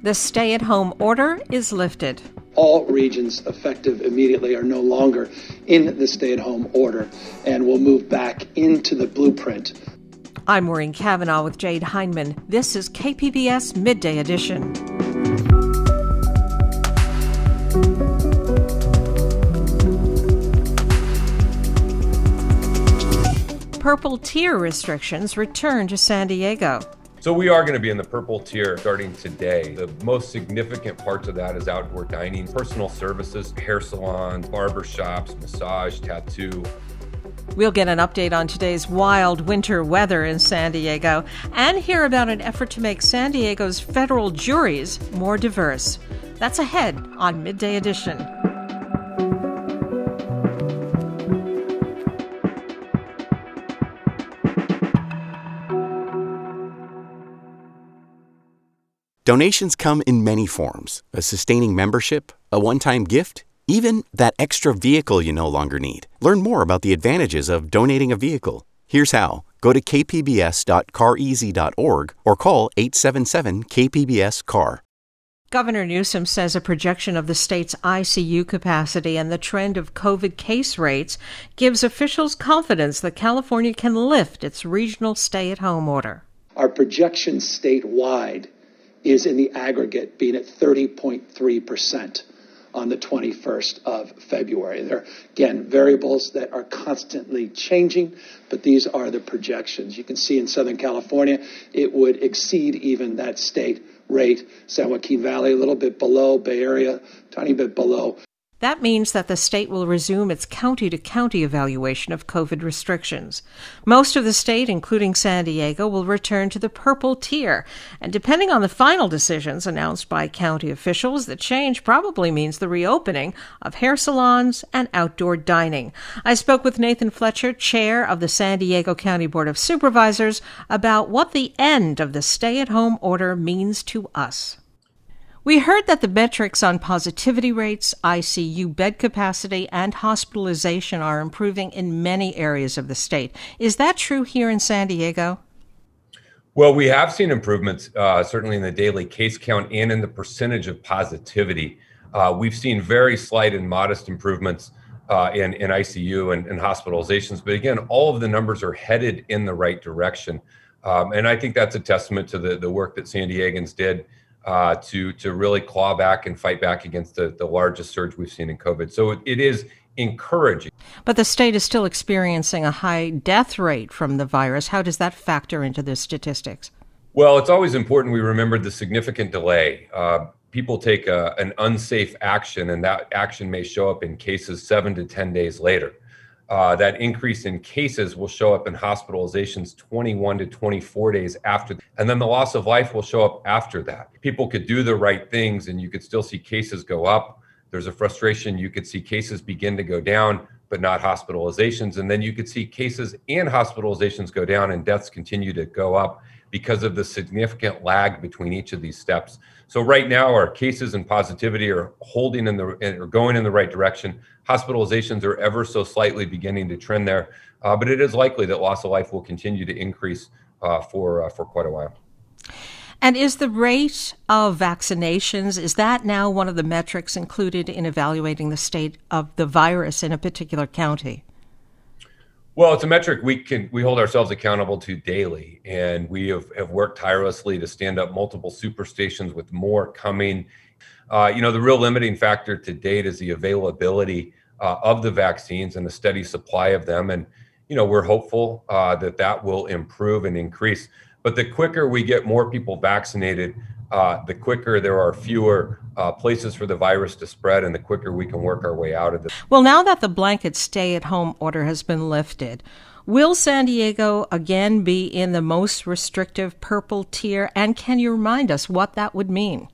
The stay at home order is lifted. All regions effective immediately are no longer in the stay at home order and will move back into the blueprint. I'm Maureen Cavanaugh with Jade Hindman. This is KPBS Midday Edition. Purple tier restrictions return to San Diego. So we are going to be in the purple tier starting today. The most significant parts of that is outdoor dining, personal services, hair salons, barber shops, massage, tattoo. We'll get an update on today's wild winter weather in San Diego and hear about an effort to make San Diego's federal juries more diverse. That's ahead on Midday Edition. Donations come in many forms a sustaining membership, a one time gift, even that extra vehicle you no longer need. Learn more about the advantages of donating a vehicle. Here's how go to kpbs.careasy.org or call 877 KPBS CAR. Governor Newsom says a projection of the state's ICU capacity and the trend of COVID case rates gives officials confidence that California can lift its regional stay at home order. Our projection statewide is in the aggregate being at 30.3% on the 21st of February. There are, again, variables that are constantly changing, but these are the projections. You can see in Southern California, it would exceed even that state rate. San Joaquin Valley, a little bit below, Bay Area, tiny bit below. That means that the state will resume its county to county evaluation of COVID restrictions. Most of the state, including San Diego, will return to the purple tier. And depending on the final decisions announced by county officials, the change probably means the reopening of hair salons and outdoor dining. I spoke with Nathan Fletcher, chair of the San Diego County Board of Supervisors, about what the end of the stay at home order means to us. We heard that the metrics on positivity rates, ICU bed capacity, and hospitalization are improving in many areas of the state. Is that true here in San Diego? Well, we have seen improvements, uh, certainly in the daily case count and in the percentage of positivity. Uh, we've seen very slight and modest improvements uh, in, in ICU and, and, hospitalizations. But again, all of the numbers are headed in the right direction. Um, and I think that's a testament to the, the work that San Diegans did uh, to to really claw back and fight back against the, the largest surge we've seen in COVID. So it, it is encouraging. But the state is still experiencing a high death rate from the virus. How does that factor into the statistics? Well, it's always important we remember the significant delay. Uh, people take a, an unsafe action, and that action may show up in cases seven to 10 days later uh, that increase in cases will show up in hospitalizations 21 to 24 days after. And then the loss of life will show up after that. People could do the right things and you could still see cases go up. There's a frustration. You could see cases begin to go down, but not hospitalizations. And then you could see cases and hospitalizations go down and deaths continue to go up because of the significant lag between each of these steps. So right now, our cases and positivity are holding in the or going in the right direction. Hospitalizations are ever so slightly beginning to trend there, uh, but it is likely that loss of life will continue to increase uh, for uh, for quite a while. And is the rate of vaccinations is that now one of the metrics included in evaluating the state of the virus in a particular county? Well, it's a metric we can we hold ourselves accountable to daily, and we have, have worked tirelessly to stand up multiple super stations with more coming. Uh, you know, the real limiting factor to date is the availability uh, of the vaccines and the steady supply of them, and you know we're hopeful uh, that that will improve and increase. But the quicker we get more people vaccinated, uh, the quicker there are fewer uh, places for the virus to spread and the quicker we can work our way out of this. Well, now that the blanket stay at home order has been lifted, will San Diego again be in the most restrictive purple tier? And can you remind us what that would mean?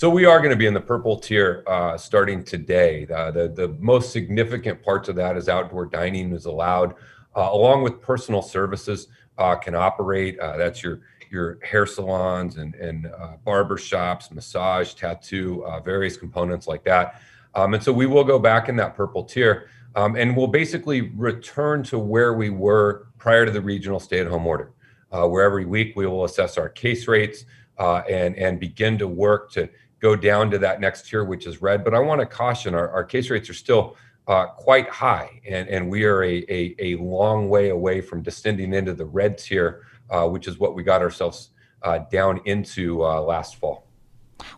So we are going to be in the purple tier uh, starting today. Uh, the, the most significant parts of that is outdoor dining is allowed, uh, along with personal services uh, can operate. Uh, that's your your hair salons and, and uh, barber shops, massage, tattoo, uh, various components like that. Um, and so we will go back in that purple tier um, and we'll basically return to where we were prior to the regional stay at home order, uh, where every week we will assess our case rates. uh, and and begin to work to go down to that next tier, which is red. But I want to caution our, our case rates are still uh, quite high, and, and we are a, a, a, long way away from descending into the red tier, uh, which is what we got ourselves uh, down into uh, last fall.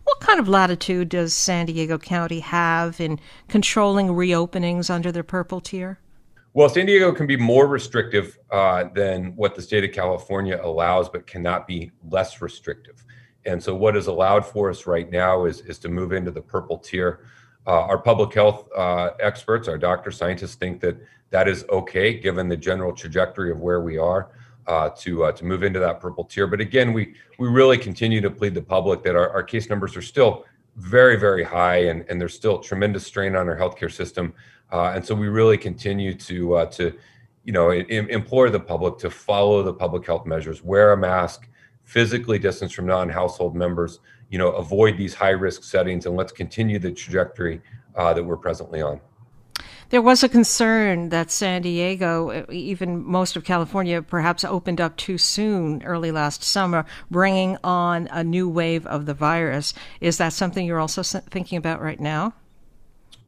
What kind of latitude does San Diego County have in controlling reopenings under the purple tier? Well, San Diego can be more restrictive uh, than what the state of California allows, but cannot be less restrictive. And so, what is allowed for us right now is, is to move into the purple tier. Uh, our public health uh, experts, our doctors, scientists think that that is okay given the general trajectory of where we are uh, to uh, to move into that purple tier. But again, we we really continue to plead the public that our, our case numbers are still very very high and, and there's still tremendous strain on our healthcare system. Uh, and so we really continue to uh, to you know Im- implore the public to follow the public health measures, wear a mask, physically distance from non-household members, you know, avoid these high risk settings, and let's continue the trajectory uh, that we're presently on. There was a concern that San Diego, even most of California, perhaps opened up too soon early last summer, bringing on a new wave of the virus. Is that something you're also thinking about right now?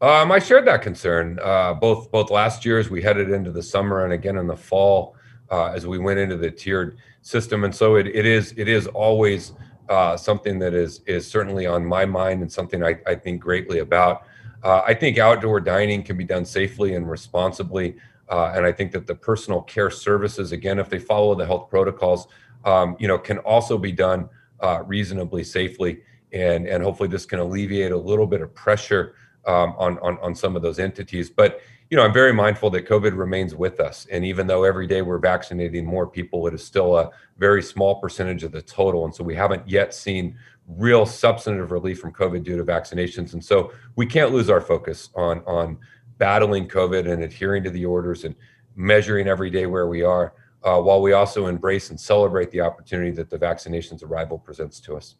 Um, I shared that concern uh, both both last year as we headed into the summer and again in the fall uh, as we went into the tiered system. And so it, it is it is always uh, something that is is certainly on my mind and something I, I think greatly about. Uh, I think outdoor dining can be done safely and responsibly. Uh, and I think that the personal care services, again, if they follow the health protocols, um, you know, can also be done uh, reasonably safely. And, and hopefully this can alleviate a little bit of pressure um, on, on, on some of those entities. But, you know, I'm very mindful that COVID remains with us. And even though every day we're vaccinating more people, it is still a very small percentage of the total. And so we haven't yet seen real substantive relief from COVID due to vaccinations. And so we can't lose our focus on on battling COVID and adhering to the orders and measuring every day where we are, uh, while we also embrace and celebrate the opportunity that the vaccination's arrival presents to us.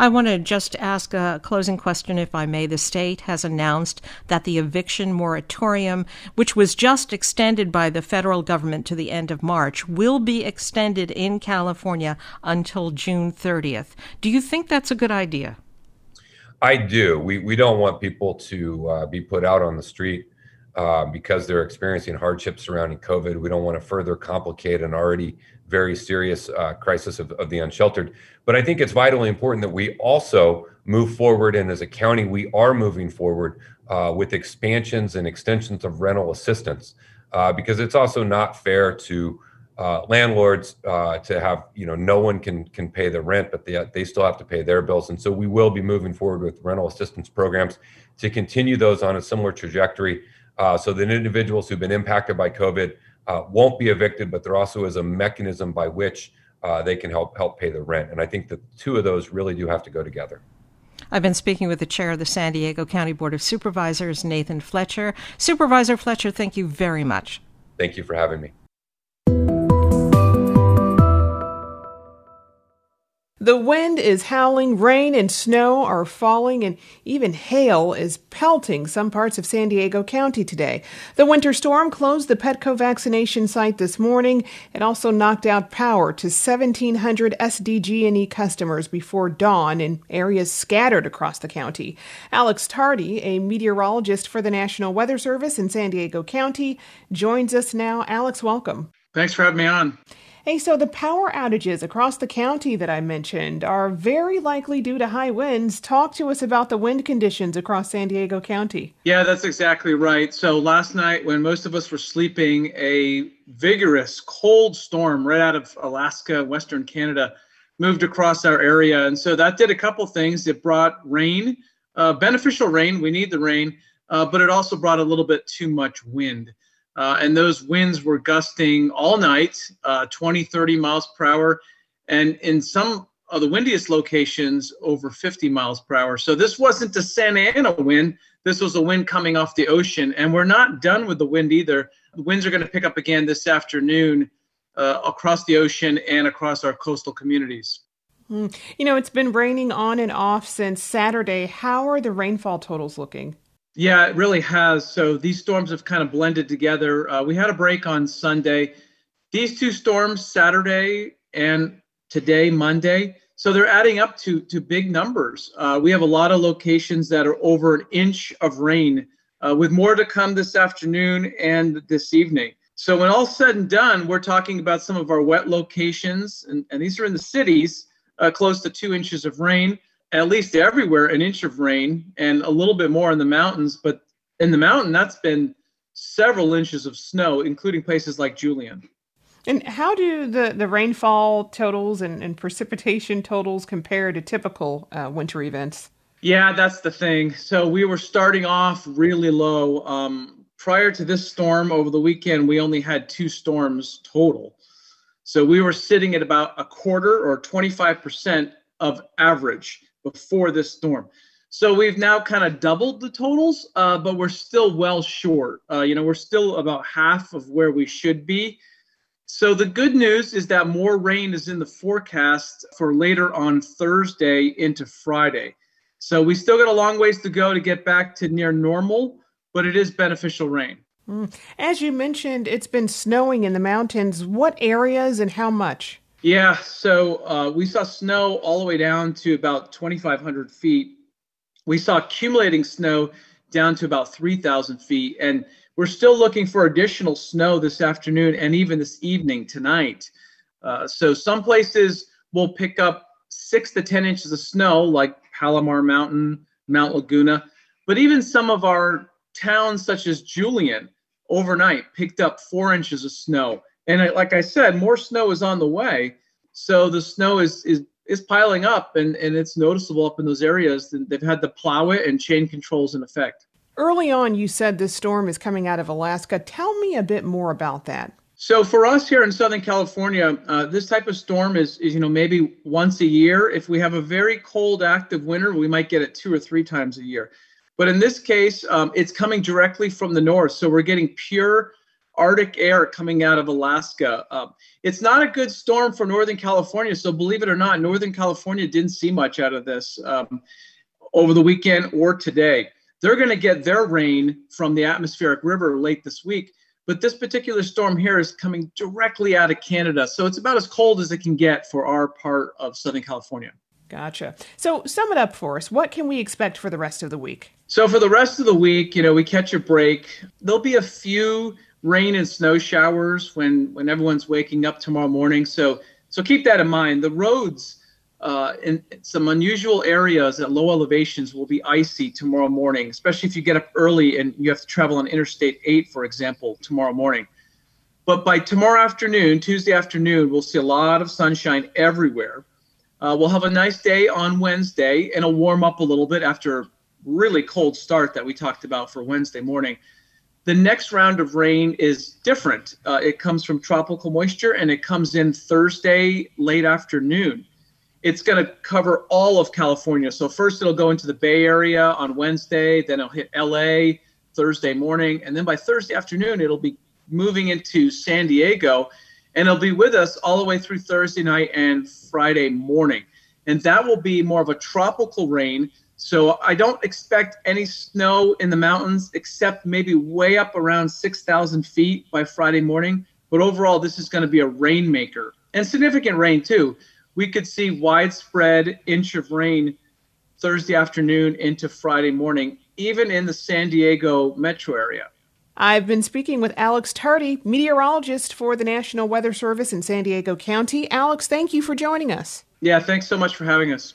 I want to just ask a closing question, if I may. The state has announced that the eviction moratorium, which was just extended by the federal government to the end of March, will be extended in California until June 30th. Do you think that's a good idea? I do. We, we don't want people to uh, be put out on the street uh, because they're experiencing hardships surrounding COVID. We don't want to further complicate an already very serious uh, crisis of, of, the unsheltered. But I think it's vitally important that we also move forward. And as a county, we are moving forward uh, with expansions and extensions of rental assistance uh, because it's also not fair to uh, landlords uh, to have you know no one can can pay the rent, but they they still have to pay their bills. And so we will be moving forward with rental assistance programs to continue those on a similar trajectory, uh, so that individuals who've been impacted by COVID uh, won't be evicted, but there also is a mechanism by which uh, they can help help pay the rent. And I think the two of those really do have to go together. I've been speaking with the chair of the San Diego County Board of Supervisors, Nathan Fletcher. Supervisor Fletcher, thank you very much. Thank you for having me. The wind is howling, rain and snow are falling, and even hail is pelting some parts of San Diego County today. The winter storm closed the Petco vaccination site this morning. It also knocked out power to 1,700 SDG&E customers before dawn in areas scattered across the county. Alex Tardy, a meteorologist for the National Weather Service in San Diego County, joins us now. Alex, welcome. Thanks for having me on. Hey, so the power outages across the county that I mentioned are very likely due to high winds. Talk to us about the wind conditions across San Diego County. Yeah, that's exactly right. So last night, when most of us were sleeping, a vigorous cold storm right out of Alaska, Western Canada, moved across our area. And so that did a couple things. It brought rain, uh, beneficial rain. We need the rain, uh, but it also brought a little bit too much wind. Uh, and those winds were gusting all night, uh, 20, 30 miles per hour, and in some of the windiest locations, over 50 miles per hour. So this wasn't a Santa Ana wind. This was a wind coming off the ocean. And we're not done with the wind either. The winds are going to pick up again this afternoon uh, across the ocean and across our coastal communities. Hmm. You know, it's been raining on and off since Saturday. How are the rainfall totals looking? Yeah, it really has. So these storms have kind of blended together. Uh, we had a break on Sunday. These two storms, Saturday and today, Monday, So they're adding up to to big numbers. Uh, we have a lot of locations that are over an inch of rain, uh, with more to come this afternoon and this evening. So when all's said and done, we're talking about some of our wet locations, and, and these are in the cities, uh, close to two inches of rain, at least everywhere an inch of rain, and a little bit more in the mountains. But in the mountain, that's been several inches of snow, including places like Julian. And how do the, the rainfall totals and, and precipitation totals compare to typical uh, winter events? Yeah, that's the thing. So we were starting off really low. Um, prior to this storm over the weekend, we only had two storms total. So we were sitting at about a quarter or 25% of average before this storm. So we've now kind of doubled the totals, uh, but we're still well short. Uh, you know, we're still about half of where we should be. So the good news is that more rain is in the forecast for later on Thursday into Friday. So we still got a long ways to go to get back to near normal, but it is beneficial rain. Mm. As you mentioned, it's been snowing in the mountains. What areas and how much? Yeah, so uh, we saw snow all the way down to about 2,500 feet. We saw accumulating snow down to about 3,000 feet. And we're still looking for additional snow this afternoon and even this evening tonight. Uh, so some places will pick up six to 10 inches of snow, like Palomar Mountain, Mount Laguna. But even some of our towns, such as Julian, overnight picked up four inches of snow. And like I said, more snow is on the way. So the snow is is is piling up and, and it's noticeable up in those areas. They've had to plow it and chain controls in effect. Early on, you said this storm is coming out of Alaska. Tell me a bit more about that. So for us here in Southern California, uh, this type of storm is, is, you know, maybe once a year. If we have a very cold, active winter, we might get it two or three times a year. But in this case, um, it's coming directly from the north, so we're getting pure Arctic air coming out of Alaska. Um, it's not a good storm for Northern California. So believe it or not, Northern California didn't see much out of this um, over the weekend or today. They're going to get their rain from the atmospheric river late this week. But this particular storm here is coming directly out of Canada. So it's about as cold as it can get for our part of Southern California. Gotcha. So sum it up for us. What can we expect for the rest of the week? So for the rest of the week, you know, we catch a break. There'll be a few rain and snow showers when when everyone's waking up tomorrow morning. So so keep that in mind. The roads uh, in some unusual areas at low elevations will be icy tomorrow morning, especially if you get up early and you have to travel on Interstate 8, for example, tomorrow morning. But by tomorrow afternoon, Tuesday afternoon, we'll see a lot of sunshine everywhere. Uh, we'll have a nice day on Wednesday and it'll warm up a little bit after a really cold start that we talked about for Wednesday morning. The next round of rain is different. Uh, it comes from tropical moisture and it comes in Thursday late afternoon it's going to cover all of California. So first it'll go into the Bay Area on Wednesday, then it'll hit LA Thursday morning, and then by Thursday afternoon it'll be moving into San Diego, and it'll be with us all the way through Thursday night and Friday morning. And that will be more of a tropical rain. So I don't expect any snow in the mountains except maybe way up around 6,000 feet by Friday morning. But overall, this is going to be a rainmaker and significant rain too we could see widespread inch of rain Thursday afternoon into Friday morning, even in the San Diego metro area. I've been speaking with Alex Tardy, meteorologist for the National Weather Service in San Diego County. Alex, thank you for joining us. Yeah, thanks so much for having us.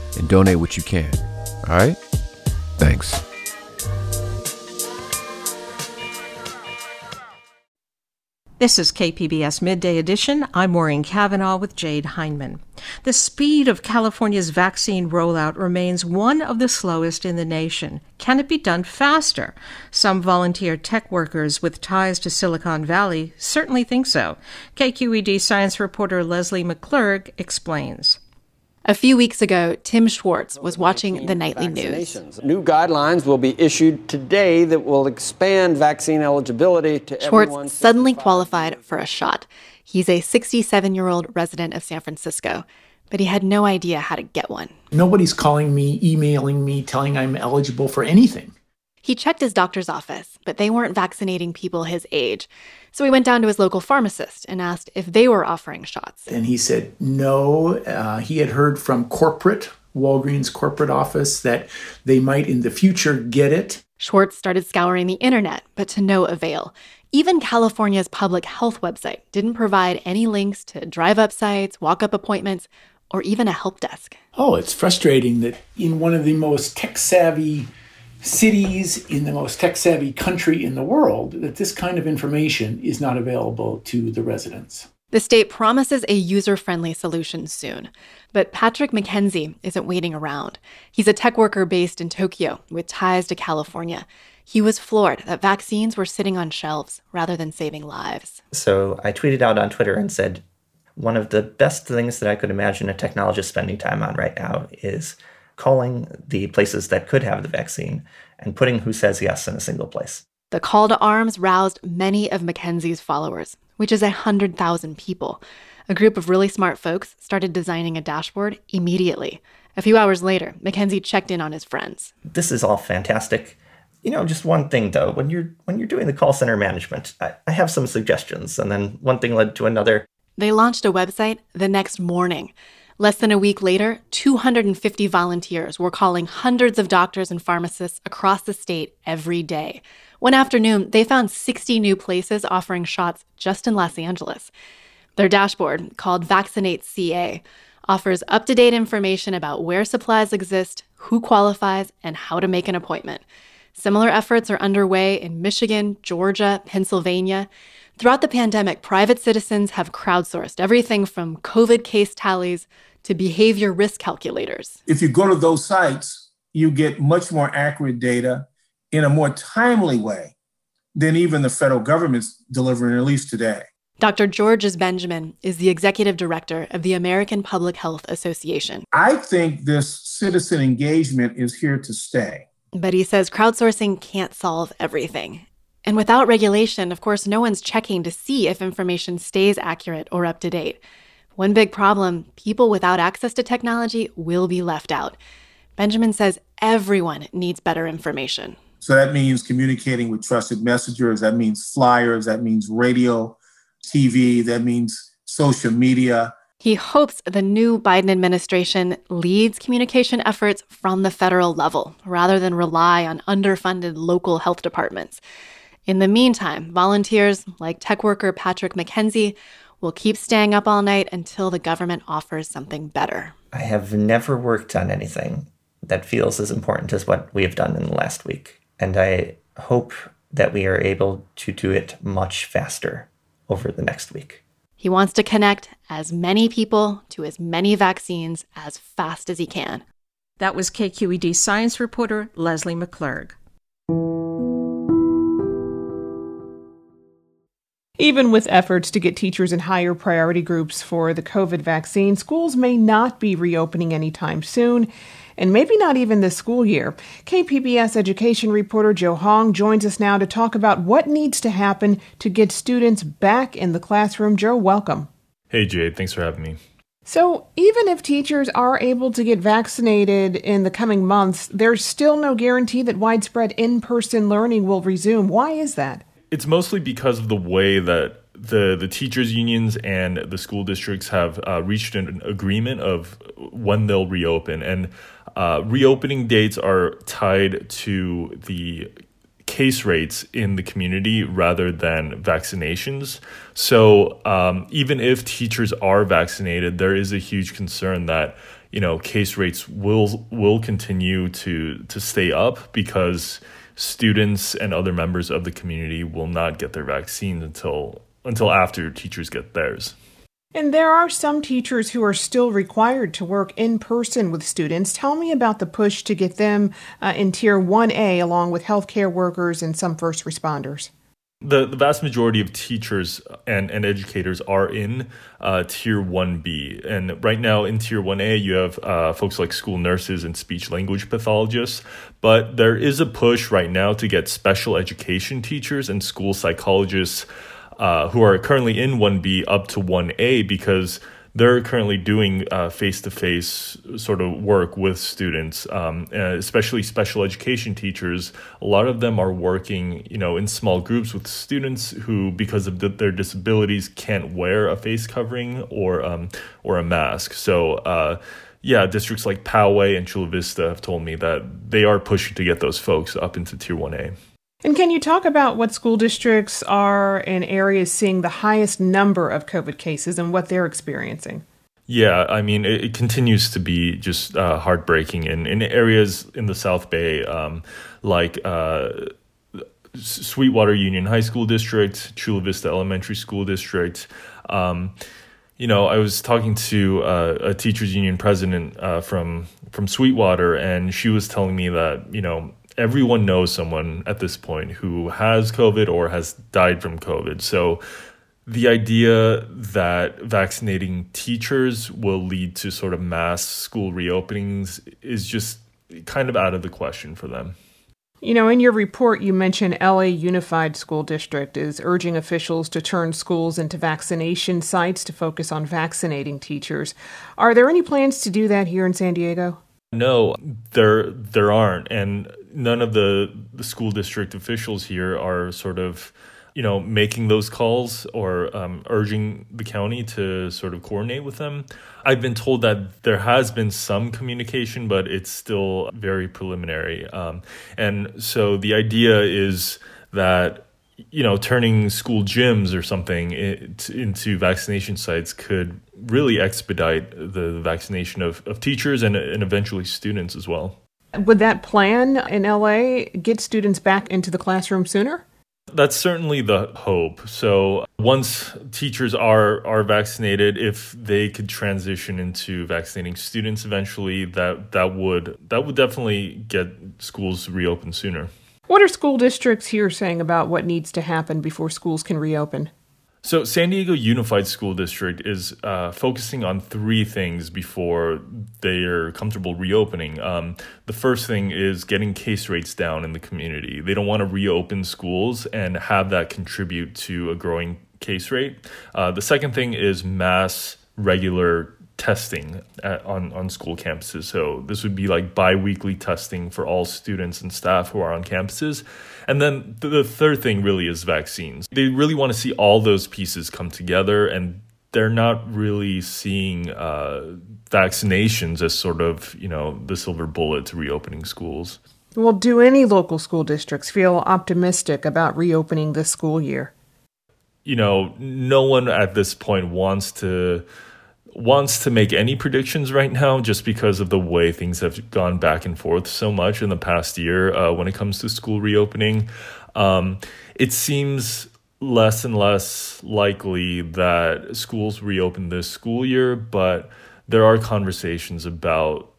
and donate what you can. All right? Thanks. This is KPBS Midday Edition. I'm Maureen Cavanaugh with Jade Hindman. The speed of California's vaccine rollout remains one of the slowest in the nation. Can it be done faster? Some volunteer tech workers with ties to Silicon Valley certainly think so. KQED science reporter Leslie McClurg explains. A few weeks ago, Tim Schwartz was watching the nightly news. New guidelines will be issued today that will expand vaccine eligibility to Schwartz suddenly qualified for a shot. He's a 67 year old resident of San Francisco, but he had no idea how to get one. Nobody's calling me, emailing me, telling I'm eligible for anything. He checked his doctor's office, but they weren't vaccinating people his age. So he went down to his local pharmacist and asked if they were offering shots. And he said no. Uh, he had heard from corporate, Walgreens corporate office, that they might in the future get it. Schwartz started scouring the internet, but to no avail. Even California's public health website didn't provide any links to drive up sites, walk up appointments, or even a help desk. Oh, it's frustrating that in one of the most tech savvy cities in the most tech savvy country in the world that this kind of information is not available to the residents. The state promises a user friendly solution soon. But Patrick McKenzie isn't waiting around. He's a tech worker based in Tokyo with ties to California. He was floored that vaccines were sitting on shelves rather than saving lives. So I tweeted out on Twitter and said, one of the best things that I could imagine a technologist spending time on right now is calling the places that could have the vaccine and putting who says yes in a single place. The call to arms roused many of McKenzie's followers, which is 100,000 people. A group of really smart folks started designing a dashboard immediately. A few hours later, Mackenzie checked in on his friends. This is all fantastic. You know, just one thing though, when you're when you're doing the call center management, I, I have some suggestions. And then one thing led to another. They launched a website the next morning. Less than a week later, 250 volunteers were calling hundreds of doctors and pharmacists across the state every day. One afternoon, they found 60 new places offering shots just in Los Angeles. Their dashboard, called Vaccinate CA, offers up to date information about where supplies exist, who qualifies, and how to make an appointment. Similar efforts are underway in Michigan, Georgia, Pennsylvania. Throughout the pandemic, private citizens have crowdsourced everything from COVID case tallies to behavior risk calculators. If you go to those sites, you get much more accurate data in a more timely way than even the federal government's delivering, at least today. Dr. Georges Benjamin is the executive director of the American Public Health Association. I think this citizen engagement is here to stay. But he says crowdsourcing can't solve everything. And without regulation, of course, no one's checking to see if information stays accurate or up to date. One big problem people without access to technology will be left out. Benjamin says everyone needs better information. So that means communicating with trusted messengers, that means flyers, that means radio, TV, that means social media. He hopes the new Biden administration leads communication efforts from the federal level rather than rely on underfunded local health departments. In the meantime, volunteers like tech worker Patrick McKenzie will keep staying up all night until the government offers something better. I have never worked on anything that feels as important as what we have done in the last week. And I hope that we are able to do it much faster over the next week. He wants to connect as many people to as many vaccines as fast as he can. That was KQED science reporter Leslie McClurg. Even with efforts to get teachers in higher priority groups for the COVID vaccine, schools may not be reopening anytime soon, and maybe not even this school year. KPBS education reporter Joe Hong joins us now to talk about what needs to happen to get students back in the classroom. Joe, welcome. Hey, Jade. Thanks for having me. So, even if teachers are able to get vaccinated in the coming months, there's still no guarantee that widespread in person learning will resume. Why is that? It's mostly because of the way that the the teachers unions and the school districts have uh, reached an agreement of when they'll reopen and uh, reopening dates are tied to the case rates in the community rather than vaccinations. So um, even if teachers are vaccinated, there is a huge concern that you know case rates will will continue to to stay up because students and other members of the community will not get their vaccines until until after teachers get theirs. And there are some teachers who are still required to work in person with students. Tell me about the push to get them uh, in Tier 1A along with healthcare workers and some first responders. The, the vast majority of teachers and, and educators are in uh, Tier 1B. And right now in Tier 1A, you have uh, folks like school nurses and speech language pathologists. But there is a push right now to get special education teachers and school psychologists uh, who are currently in 1B up to 1A because they're currently doing face to face sort of work with students, um, especially special education teachers. A lot of them are working, you know, in small groups with students who, because of the, their disabilities, can't wear a face covering or um, or a mask. So. Uh, yeah, districts like Poway and Chula Vista have told me that they are pushing to get those folks up into Tier 1A. And can you talk about what school districts are in areas seeing the highest number of COVID cases and what they're experiencing? Yeah, I mean, it, it continues to be just uh, heartbreaking in, in areas in the South Bay, um, like uh, Sweetwater Union High School District, Chula Vista Elementary School District. Um, you know, I was talking to uh, a teachers union president uh, from from Sweetwater, and she was telling me that you know everyone knows someone at this point who has COVID or has died from COVID. So the idea that vaccinating teachers will lead to sort of mass school reopenings is just kind of out of the question for them. You know, in your report, you mentioned LA Unified School District is urging officials to turn schools into vaccination sites to focus on vaccinating teachers. Are there any plans to do that here in San Diego? No, there there aren't, and none of the, the school district officials here are sort of you know making those calls or um, urging the county to sort of coordinate with them. I've been told that there has been some communication but it's still very preliminary. Um, and so the idea is that you know turning school gyms or something into vaccination sites could really expedite the vaccination of, of teachers and, and eventually students as well would that plan in LA get students back into the classroom sooner? That's certainly the hope. So once teachers are are vaccinated, if they could transition into vaccinating students eventually, that that would that would definitely get schools reopened sooner. What are school districts here saying about what needs to happen before schools can reopen? So, San Diego Unified School District is uh, focusing on three things before they are comfortable reopening. Um, the first thing is getting case rates down in the community. They don't want to reopen schools and have that contribute to a growing case rate. Uh, the second thing is mass regular testing at, on, on school campuses. So this would be like biweekly testing for all students and staff who are on campuses. And then the third thing really is vaccines. They really want to see all those pieces come together and they're not really seeing uh, vaccinations as sort of, you know, the silver bullet to reopening schools. Well, do any local school districts feel optimistic about reopening this school year? You know, no one at this point wants to wants to make any predictions right now just because of the way things have gone back and forth so much in the past year uh, when it comes to school reopening. Um, it seems less and less likely that schools reopen this school year, but there are conversations about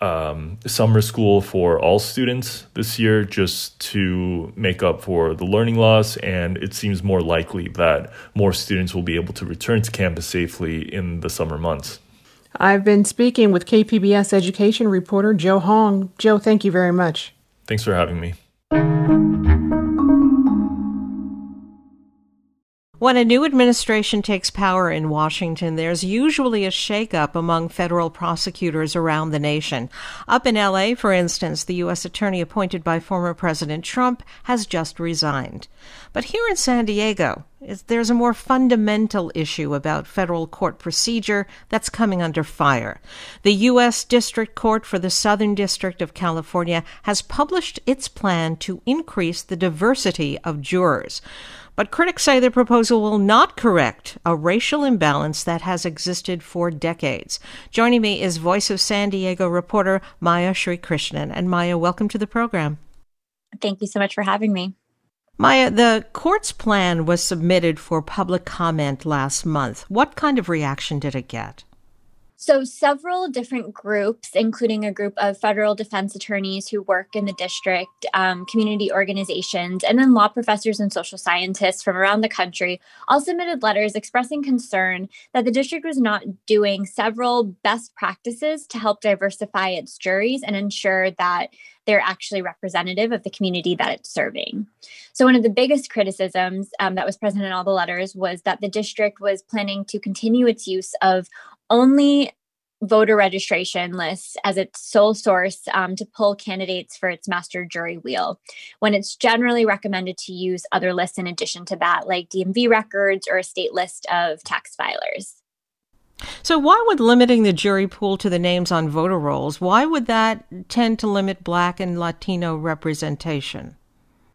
um, summer school for all students this year just to make up for the learning loss. And it seems more likely that more students will be able to return to campus safely in the summer months. I've been speaking with KPBS education reporter Joe Hong. Joe, thank you very much. Thanks for having me. When a new administration takes power in Washington, there's usually a shakeup among federal prosecutors around the nation. Up in LA, for instance, the U.S. attorney appointed by former President Trump has just resigned. But here in San Diego, there's a more fundamental issue about federal court procedure that's coming under fire. The U.S. District Court for the Southern District of California has published its plan to increase the diversity of jurors. But critics say the proposal will not correct a racial imbalance that has existed for decades. Joining me is Voice of San Diego reporter Maya Srikrishnan. And Maya, welcome to the program. Thank you so much for having me. Maya, the court's plan was submitted for public comment last month. What kind of reaction did it get? So, several different groups, including a group of federal defense attorneys who work in the district, um, community organizations, and then law professors and social scientists from around the country, all submitted letters expressing concern that the district was not doing several best practices to help diversify its juries and ensure that they're actually representative of the community that it's serving. So, one of the biggest criticisms um, that was present in all the letters was that the district was planning to continue its use of only voter registration lists as its sole source um, to pull candidates for its master jury wheel, when it's generally recommended to use other lists in addition to that, like DMV records or a state list of tax filers. So, why would limiting the jury pool to the names on voter rolls, why would that tend to limit Black and Latino representation?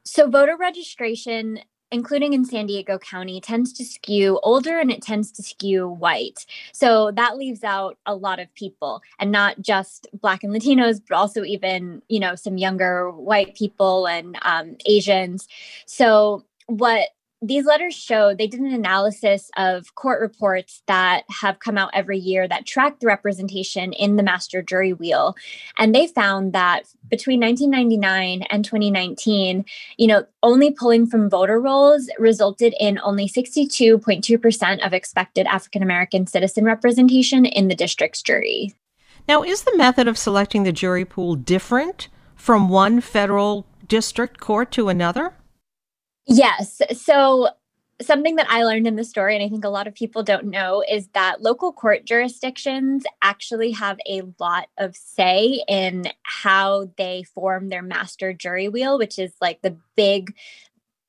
So, voter registration including in San Diego County, tends to skew older and it tends to skew white. So that leaves out a lot of people and not just Black and Latinos, but also even, you know, some younger white people and um, Asians. So what these letters show they did an analysis of court reports that have come out every year that track the representation in the master jury wheel. And they found that between 1999 and 2019 you know only pulling from voter rolls resulted in only 62.2% of expected african american citizen representation in the district's jury. Now is the method of selecting the jury pool different from one federal district court to another Yes. So something that I learned in the story, and I think a lot of people don't know, is that local court jurisdictions actually have a lot of say in how they form their master jury wheel, which is like the big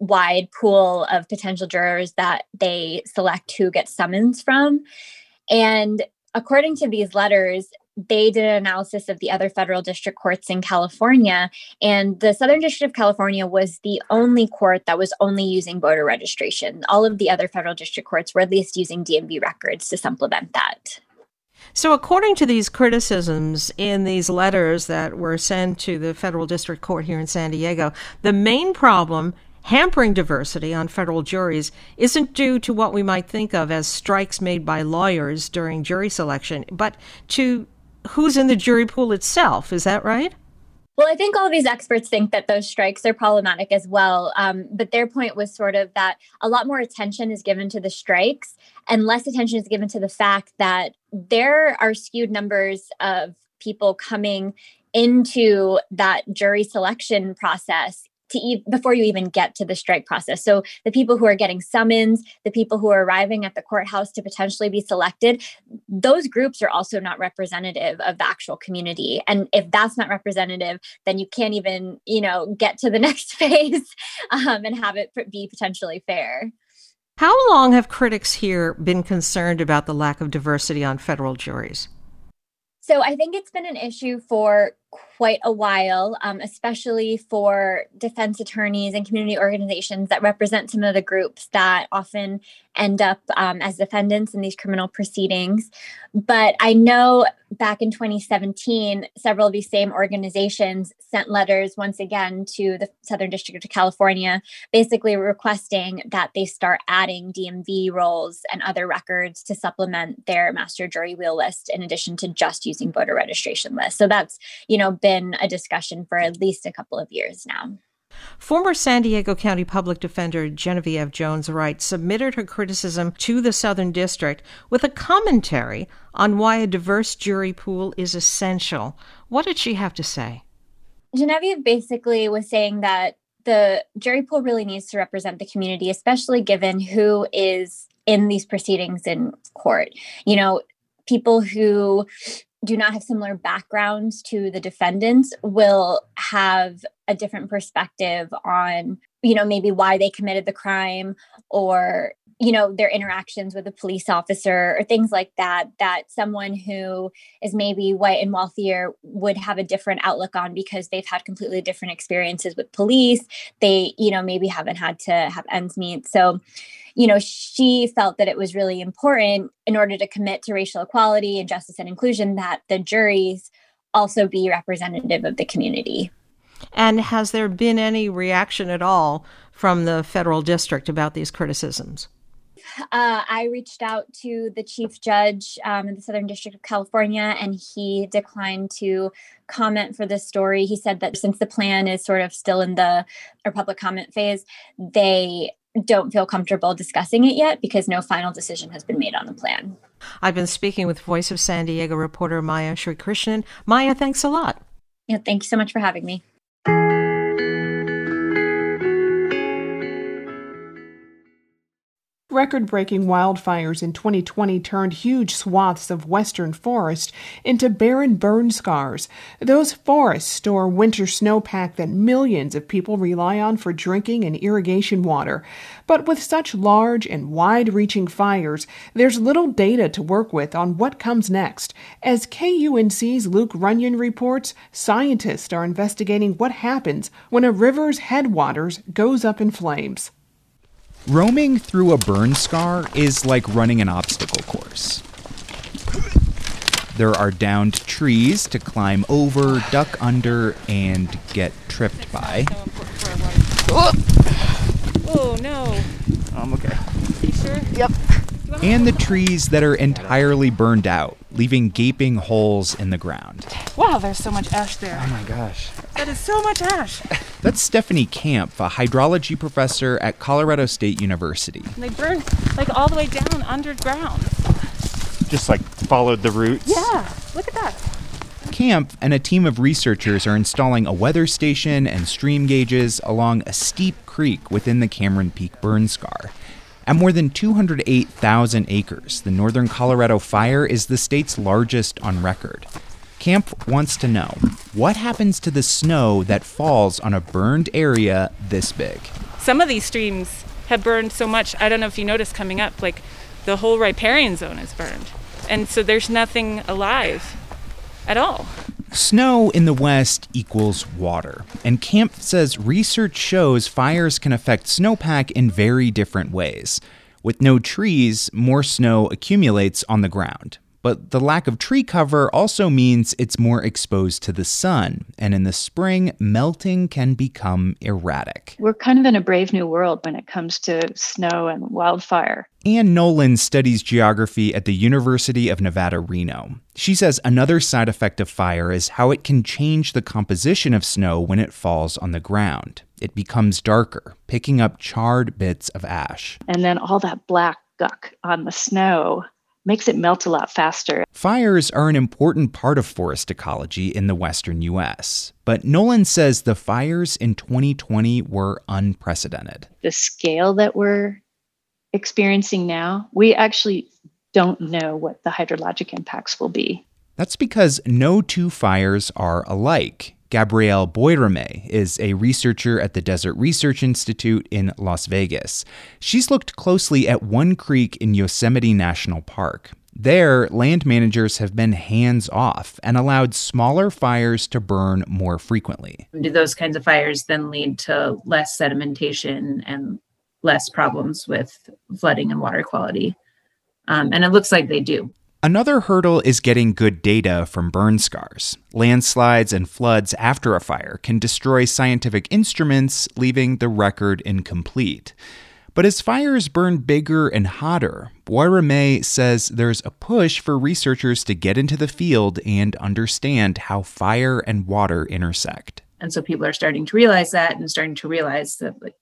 wide pool of potential jurors that they select who gets summons from. And according to these letters, they did an analysis of the other federal district courts in California, and the Southern District of California was the only court that was only using voter registration. All of the other federal district courts were at least using DMV records to supplement that. So, according to these criticisms in these letters that were sent to the federal district court here in San Diego, the main problem hampering diversity on federal juries isn't due to what we might think of as strikes made by lawyers during jury selection, but to who's in the jury pool itself. Is that right? Well, I think all these experts think that those strikes are problematic as well. Um, but their point was sort of that a lot more attention is given to the strikes and less attention is given to the fact that there are skewed numbers of people coming into that jury selection process to e- before you even get to the strike process. So the people who are getting summons, the people who are arriving at the courthouse to potentially be selected, those groups are also not representative of the actual community. And if that's not representative, then you can't even, you know, get to the next phase um, and have it be potentially fair. How long have critics here been concerned about the lack of diversity on federal juries? So I think it's been an issue for quite a while, um, especially for defense attorneys and community organizations that represent some of the groups that often end up um, as defendants in these criminal proceedings. But I know back in 2017, several of these same organizations sent letters once again to the Southern District of California, basically requesting that they start adding DMV rolls and other records to supplement their master jury wheel list in addition to just using voter registration lists. So that's, you know, been a discussion for at least a couple of years now. Former San Diego County Public Defender Genevieve Jones Wright submitted her criticism to the Southern District with a commentary on why a diverse jury pool is essential. What did she have to say? Genevieve basically was saying that the jury pool really needs to represent the community, especially given who is in these proceedings in court. You know, people who do not have similar backgrounds to the defendants will have a different perspective on you know maybe why they committed the crime or you know their interactions with a police officer or things like that that someone who is maybe white and wealthier would have a different outlook on because they've had completely different experiences with police they you know maybe haven't had to have ends meet so you know, she felt that it was really important in order to commit to racial equality and justice and inclusion that the juries also be representative of the community. And has there been any reaction at all from the federal district about these criticisms? Uh, I reached out to the chief judge um, in the Southern District of California, and he declined to comment for this story. He said that since the plan is sort of still in the or public comment phase, they don't feel comfortable discussing it yet because no final decision has been made on the plan. I've been speaking with Voice of San Diego reporter Maya Srikrishnan. Maya, thanks a lot. Yeah, thank you so much for having me. Record breaking wildfires in 2020 turned huge swaths of western forest into barren burn scars. Those forests store winter snowpack that millions of people rely on for drinking and irrigation water. But with such large and wide reaching fires, there's little data to work with on what comes next. As KUNC's Luke Runyon reports, scientists are investigating what happens when a river's headwaters goes up in flames. Roaming through a burn scar is like running an obstacle course. There are downed trees to climb over, duck under, and get tripped by. Oh no. I'm okay. You sure? Yep. And the trees that are entirely burned out, leaving gaping holes in the ground. Wow, there's so much ash there. Oh my gosh. That is so much ash. That's Stephanie Kampf, a hydrology professor at Colorado State University. And they burn like all the way down underground. Just like followed the roots. Yeah, look at that. Kampf and a team of researchers are installing a weather station and stream gauges along a steep creek within the Cameron Peak burn scar. At more than 208,000 acres, the Northern Colorado fire is the state's largest on record. Kampf wants to know what happens to the snow that falls on a burned area this big. Some of these streams have burned so much. I don't know if you noticed coming up, like the whole riparian zone is burned. And so there's nothing alive at all. Snow in the West equals water, and Kampf says research shows fires can affect snowpack in very different ways. With no trees, more snow accumulates on the ground. But the lack of tree cover also means it's more exposed to the sun, and in the spring, melting can become erratic. We're kind of in a brave new world when it comes to snow and wildfire. Anne Nolin studies geography at the University of Nevada, Reno. She says another side effect of fire is how it can change the composition of snow when it falls on the ground. It becomes darker, picking up charred bits of ash. And then all that black guck on the snow makes it melt a lot faster. Fires are an important part of forest ecology in the western U.S., but Nolin says the fires in 2020 were unprecedented. The scale that we're experiencing now, we actually don't know what the hydrologic impacts will be. That's because no two fires are alike. Gabrielle Boisramé is a researcher at the Desert Research Institute in Las Vegas. She's looked closely at one creek in Yosemite National Park. There, land managers have been hands off and allowed smaller fires to burn more frequently. Do those kinds of fires then lead to less sedimentation and less problems with flooding and water quality? Um, and it looks like they do. Another hurdle is getting good data from burn scars. Landslides and floods after a fire can destroy scientific instruments, leaving the record incomplete. But as fires burn bigger and hotter, Boisramé says there's a push for researchers to get into the field and understand how fire and water intersect. And so people are starting to realize that and starting to realize that like,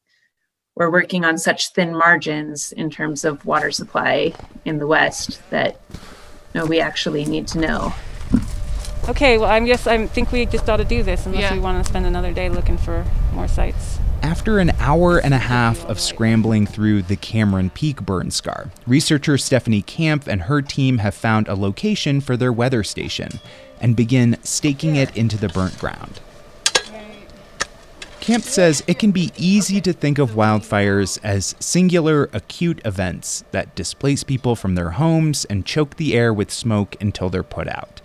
we're working on such thin margins in terms of water supply in the West that no, we actually need to know. Okay, well, I guess I think we just ought to do this unless Yeah. we want to spend another day looking for more sites. After an hour and a half of scrambling through the Cameron Peak burn scar, researcher Stephanie Kampf and her team have found a location for their weather station and begin staking it into the burnt ground. Kampf says it can be easy to think of wildfires as singular, acute events that displace people from their homes and choke the air with smoke until they're put out.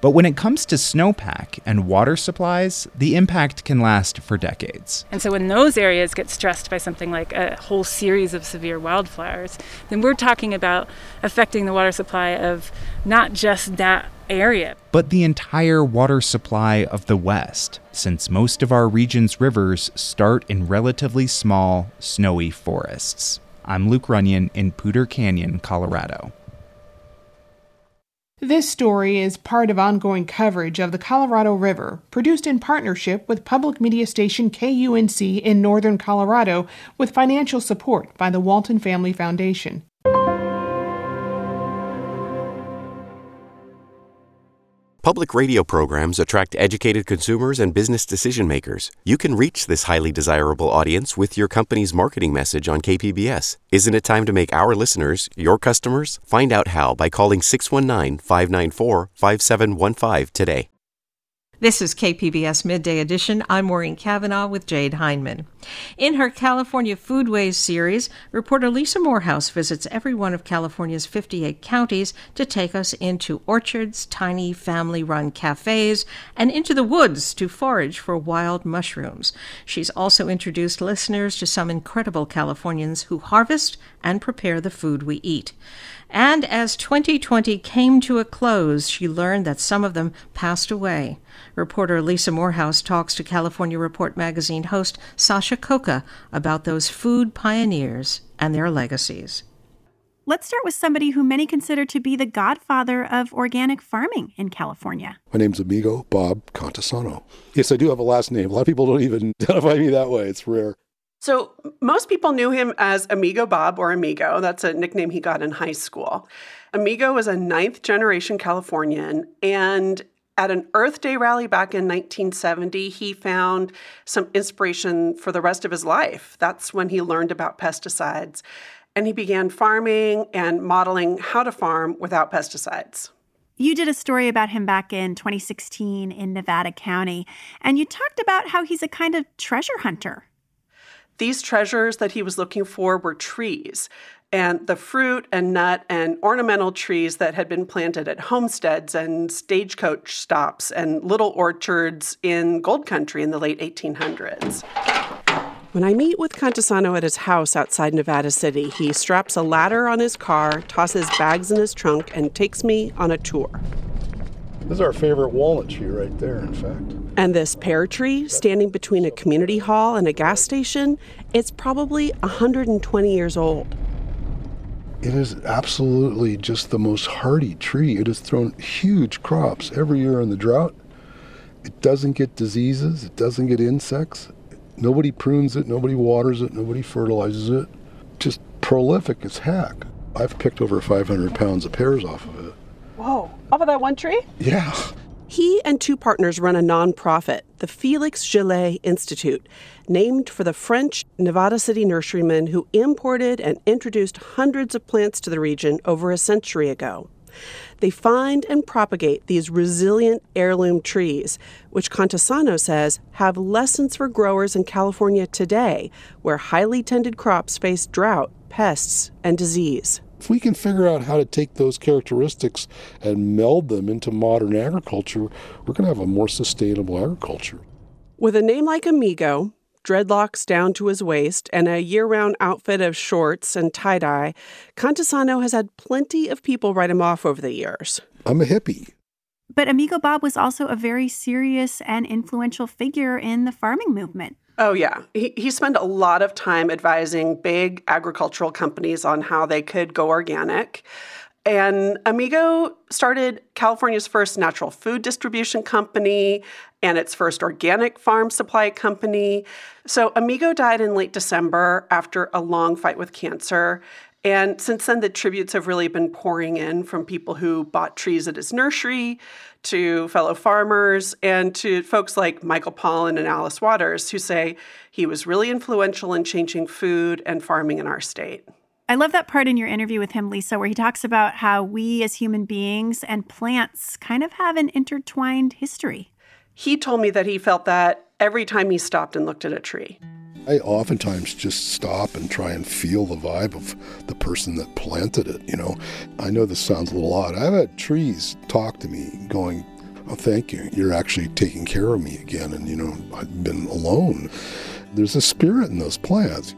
But when it comes to snowpack and water supplies, the impact can last for decades. And so when those areas get stressed by something like a whole series of severe wildfires, then we're talking about affecting the water supply of not just that area. But the entire water supply of the West, since most of our region's rivers start in relatively small, snowy forests. I'm Luke Runyon in Poudre Canyon, Colorado. This story is part of ongoing coverage of the Colorado River, produced in partnership with public media station KUNC in northern Colorado with financial support by the Walton Family Foundation. Public radio programs attract educated consumers and business decision makers. You can reach this highly desirable audience with your company's marketing message on KPBS. Isn't it time to make our listeners your customers? Find out how by calling 619 594 5715 today. This is KPBS Midday Edition. I'm Maureen Cavanaugh with Jade Hindman. In her California Foodways series, reporter Lisa Morehouse visits every one of California's 58 counties to take us into orchards, tiny family run cafes, and into the woods to forage for wild mushrooms. She's also introduced listeners to some incredible Californians who harvest and prepare the food we eat. And as 2020 came to a close, she learned that some of them passed away. Reporter Lisa Morehouse talks to California Report magazine host Sasha Khokha about those food pioneers and their legacies. Let's start with somebody who many consider to be the godfather of organic farming in California. My name's Amigo Bob Cantisano. Yes, I do have a last name. A lot of people don't even identify me that way. It's rare. So, most people knew him as Amigo Bob or Amigo. That's a nickname he got in high school. Amigo was a ninth generation Californian, and at an Earth Day rally back in 1970, he found some inspiration for the rest of his life. That's when he learned about pesticides. And he began farming and modeling how to farm without pesticides. You did a story about him back in 2016 in Nevada County, and you talked about how he's a kind of treasure hunter. These treasures that he was looking for were trees, and the fruit and nut and ornamental trees that had been planted at homesteads and stagecoach stops and little orchards in gold country in the late 1800s. When I meet with Cantisano at his house outside Nevada City, he straps a ladder on his car, tosses bags in his trunk, and takes me on a tour. This is our favorite walnut tree right there, in fact. And this pear tree, standing between a community hall and a gas station, it's probably 120 years old. It is absolutely just the most hardy tree. It has thrown huge crops every year in the drought. It doesn't get diseases, it doesn't get insects. Nobody prunes it, nobody waters it, nobody fertilizes it. Just prolific as heck. I've picked over 500 pounds of pears off of it. Whoa, off of that one tree? Yeah. He and two partners run a nonprofit, the Felix Gillet Institute, named for the French Nevada City nurseryman who imported and introduced hundreds of plants to the region over a century ago. They find and propagate these resilient heirloom trees, which Cantisano says have lessons for growers in California today, where highly tended crops face drought, pests, and disease. If we can figure out how to take those characteristics and meld them into modern agriculture, we're going to have a more sustainable agriculture. With a name like Amigo, dreadlocks down to his waist, and a year round outfit of shorts and tie dye, Cantisano has had plenty of people write him off over the years. I'm a hippie. But Amigo Bob was also a very serious and influential figure in the farming movement. Oh, yeah. He, he spent a lot of time advising big agricultural companies on how they could go organic. And Amigo started California's first natural food distribution company and its first organic farm supply company. So, Amigo died in late December after a long fight with cancer. And since then, the tributes have really been pouring in from people who bought trees at his nursery to fellow farmers and to folks like Michael Pollan and Alice Waters who say he was really influential in changing food and farming in our state. I love that part in your interview with him, Lisa, where he talks about how we as human beings and plants kind of have an intertwined history. He told me that he felt that every time he stopped and looked at a tree. I oftentimes just stop and try and feel the vibe of the person that planted it. You know, I know this sounds a little odd. I've had trees talk to me going, Oh, thank you. You're actually taking care of me again. And, you know, I've been alone. There's a spirit in those plants.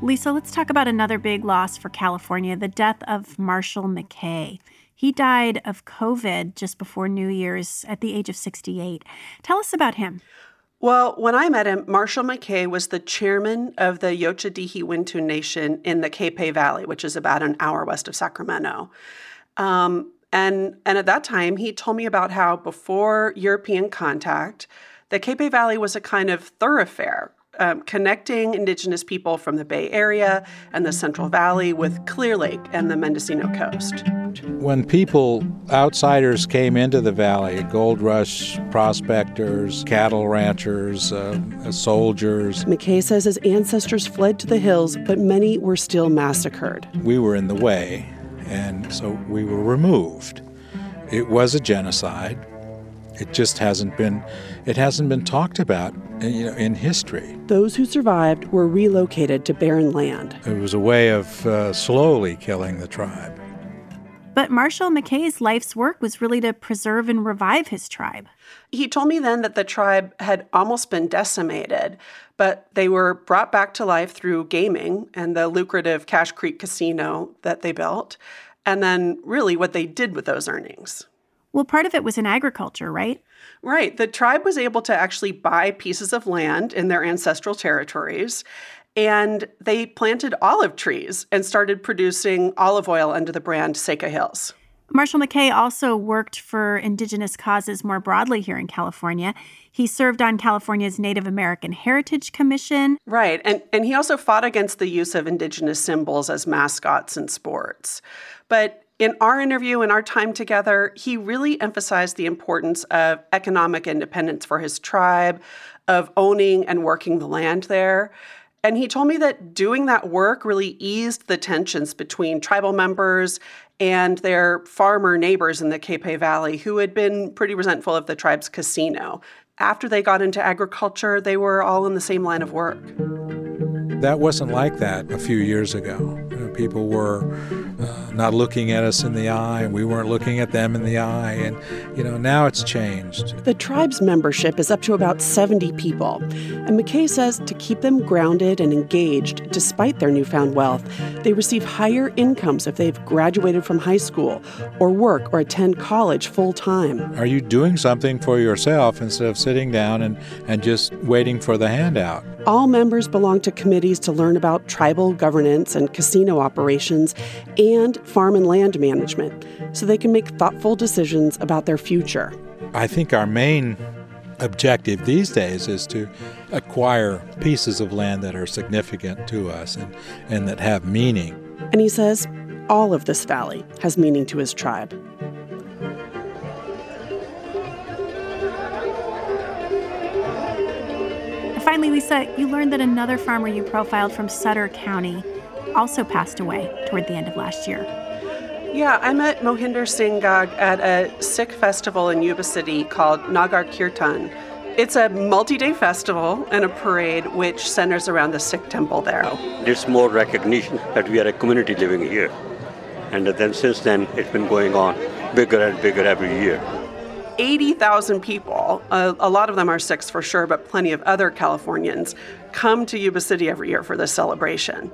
Lisa, let's talk about another big loss for California the death of Marshall McKay. He died of COVID just before New Year's at the age of 68. Tell us about him. Well, when I met him, Marshall McKay was the chairman of the Yocha Dehe Wintun Nation in the Capay Valley, which is about an hour west of Sacramento. Um, and, and at that time, he told me about how before European contact, the Capay Valley was a kind of thoroughfare um, connecting indigenous people from the Bay Area and the Central Valley with Clear Lake and the Mendocino coast. When people, outsiders, came into the valley, gold rush prospectors, cattle ranchers, uh, soldiers. McKay says his ancestors fled to the hills, but many were still massacred. We were in the way, and so we were removed. It was a genocide. It just hasn't been it hasn't been talked about you know, in history. Those who survived were relocated to barren land. It was a way of uh, slowly killing the tribe. But Marshall McKay's life's work was really to preserve and revive his tribe. He told me then that the tribe had almost been decimated, but they were brought back to life through gaming and the lucrative Cache Creek casino that they built, and then really what they did with those earnings. Well, part of it was in agriculture, right? Right. The tribe was able to actually buy pieces of land in their ancestral territories. And they planted olive trees and started producing olive oil under the brand Séka Hills. Marshall McKay also worked for indigenous causes more broadly here in California. He served on California's Native American Heritage Commission. Right. And, and he also fought against the use of indigenous symbols as mascots in sports. But in our interview and our time together, he really emphasized the importance of economic independence for his tribe, of owning and working the land there. And he told me that doing that work really eased the tensions between tribal members and their farmer neighbors in the Capay Valley who had been pretty resentful of the tribe's casino. After they got into agriculture, they were all in the same line of work. That wasn't like that a few years ago. People were uh, not looking at us in the eye, and we weren't looking at them in the eye. And, you know, now it's changed. The tribe's membership is up to about 70 people. And McKay says to keep them grounded and engaged despite their newfound wealth, they receive higher incomes if they've graduated from high school or work or attend college full time. Are you doing something for yourself instead of sitting down and, and just waiting for the handout? All members belong to committees to learn about tribal governance and casino operations and farm and land management so they can make thoughtful decisions about their future. I think our main objective these days is to acquire pieces of land that are significant to us and, and that have meaning. And he says all of this valley has meaning to his tribe. Finally, Lisa, you learned that another farmer you profiled from Sutter County also passed away toward the end of last year. Yeah, I met Mohinder Singh Ghag at a Sikh festival in Yuba City called Nagar Kirtan. It's a multi day festival and a parade which centers around the Sikh temple there. There's more recognition that we are a community living here. And then since then, it's been going on bigger and bigger every year. 80,000 people, a, a, lot of them are Sikhs for sure, but plenty of other Californians, come to Yuba City every year for this celebration.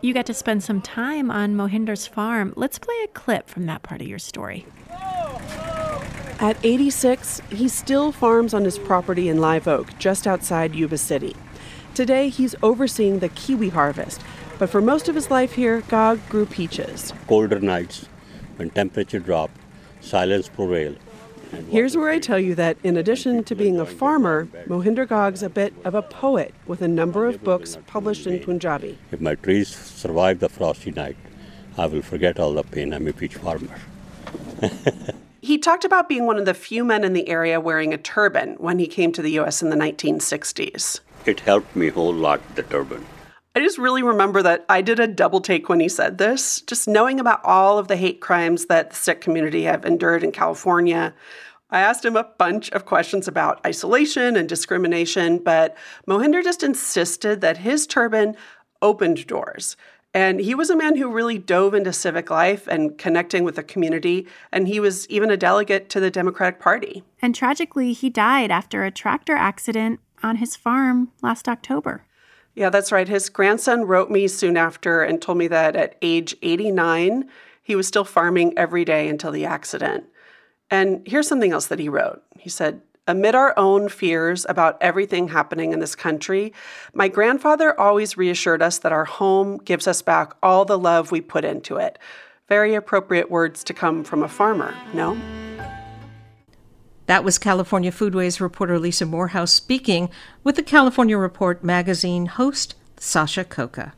You got to spend some time on Mohinder's farm. Let's play a clip from that part of your story. At 86, he still farms on his property in Live Oak, just outside Yuba City. Today, he's overseeing the kiwi harvest, but for most of his life here, Ghag grew peaches. Colder nights, when temperature dropped, silence prevailed Here's where I tell you that in addition to being a farmer, Mohinder Ghag's a bit of a poet with a number of books published in Punjabi. If my trees survive the frosty night, I will forget all the pain. I'm a peach farmer. he talked about being one of the few men in the area wearing a turban when he came to the U.S. in the 1960s. It helped me a whole lot, the turban. I just really remember that I did a double take when he said this, just knowing about all of the hate crimes that the Sikh community have endured in California. I asked him a bunch of questions about isolation and discrimination, but Mohinder just insisted that his turban opened doors. And he was a man who really dove into civic life and connecting with the community. And he was even a delegate to the Democratic Party. And tragically, he died after a tractor accident on his farm last October. Yeah, that's right. His grandson wrote me soon after and told me that at age 89, he was still farming every day until the accident. And here's something else that he wrote. He said, Amid our own fears about everything happening in this country, my grandfather always reassured us that our home gives us back all the love we put into it. Very appropriate words to come from a farmer, no? That was California Foodways reporter Lisa Morehouse speaking with the California Report magazine host Sasha Khokha.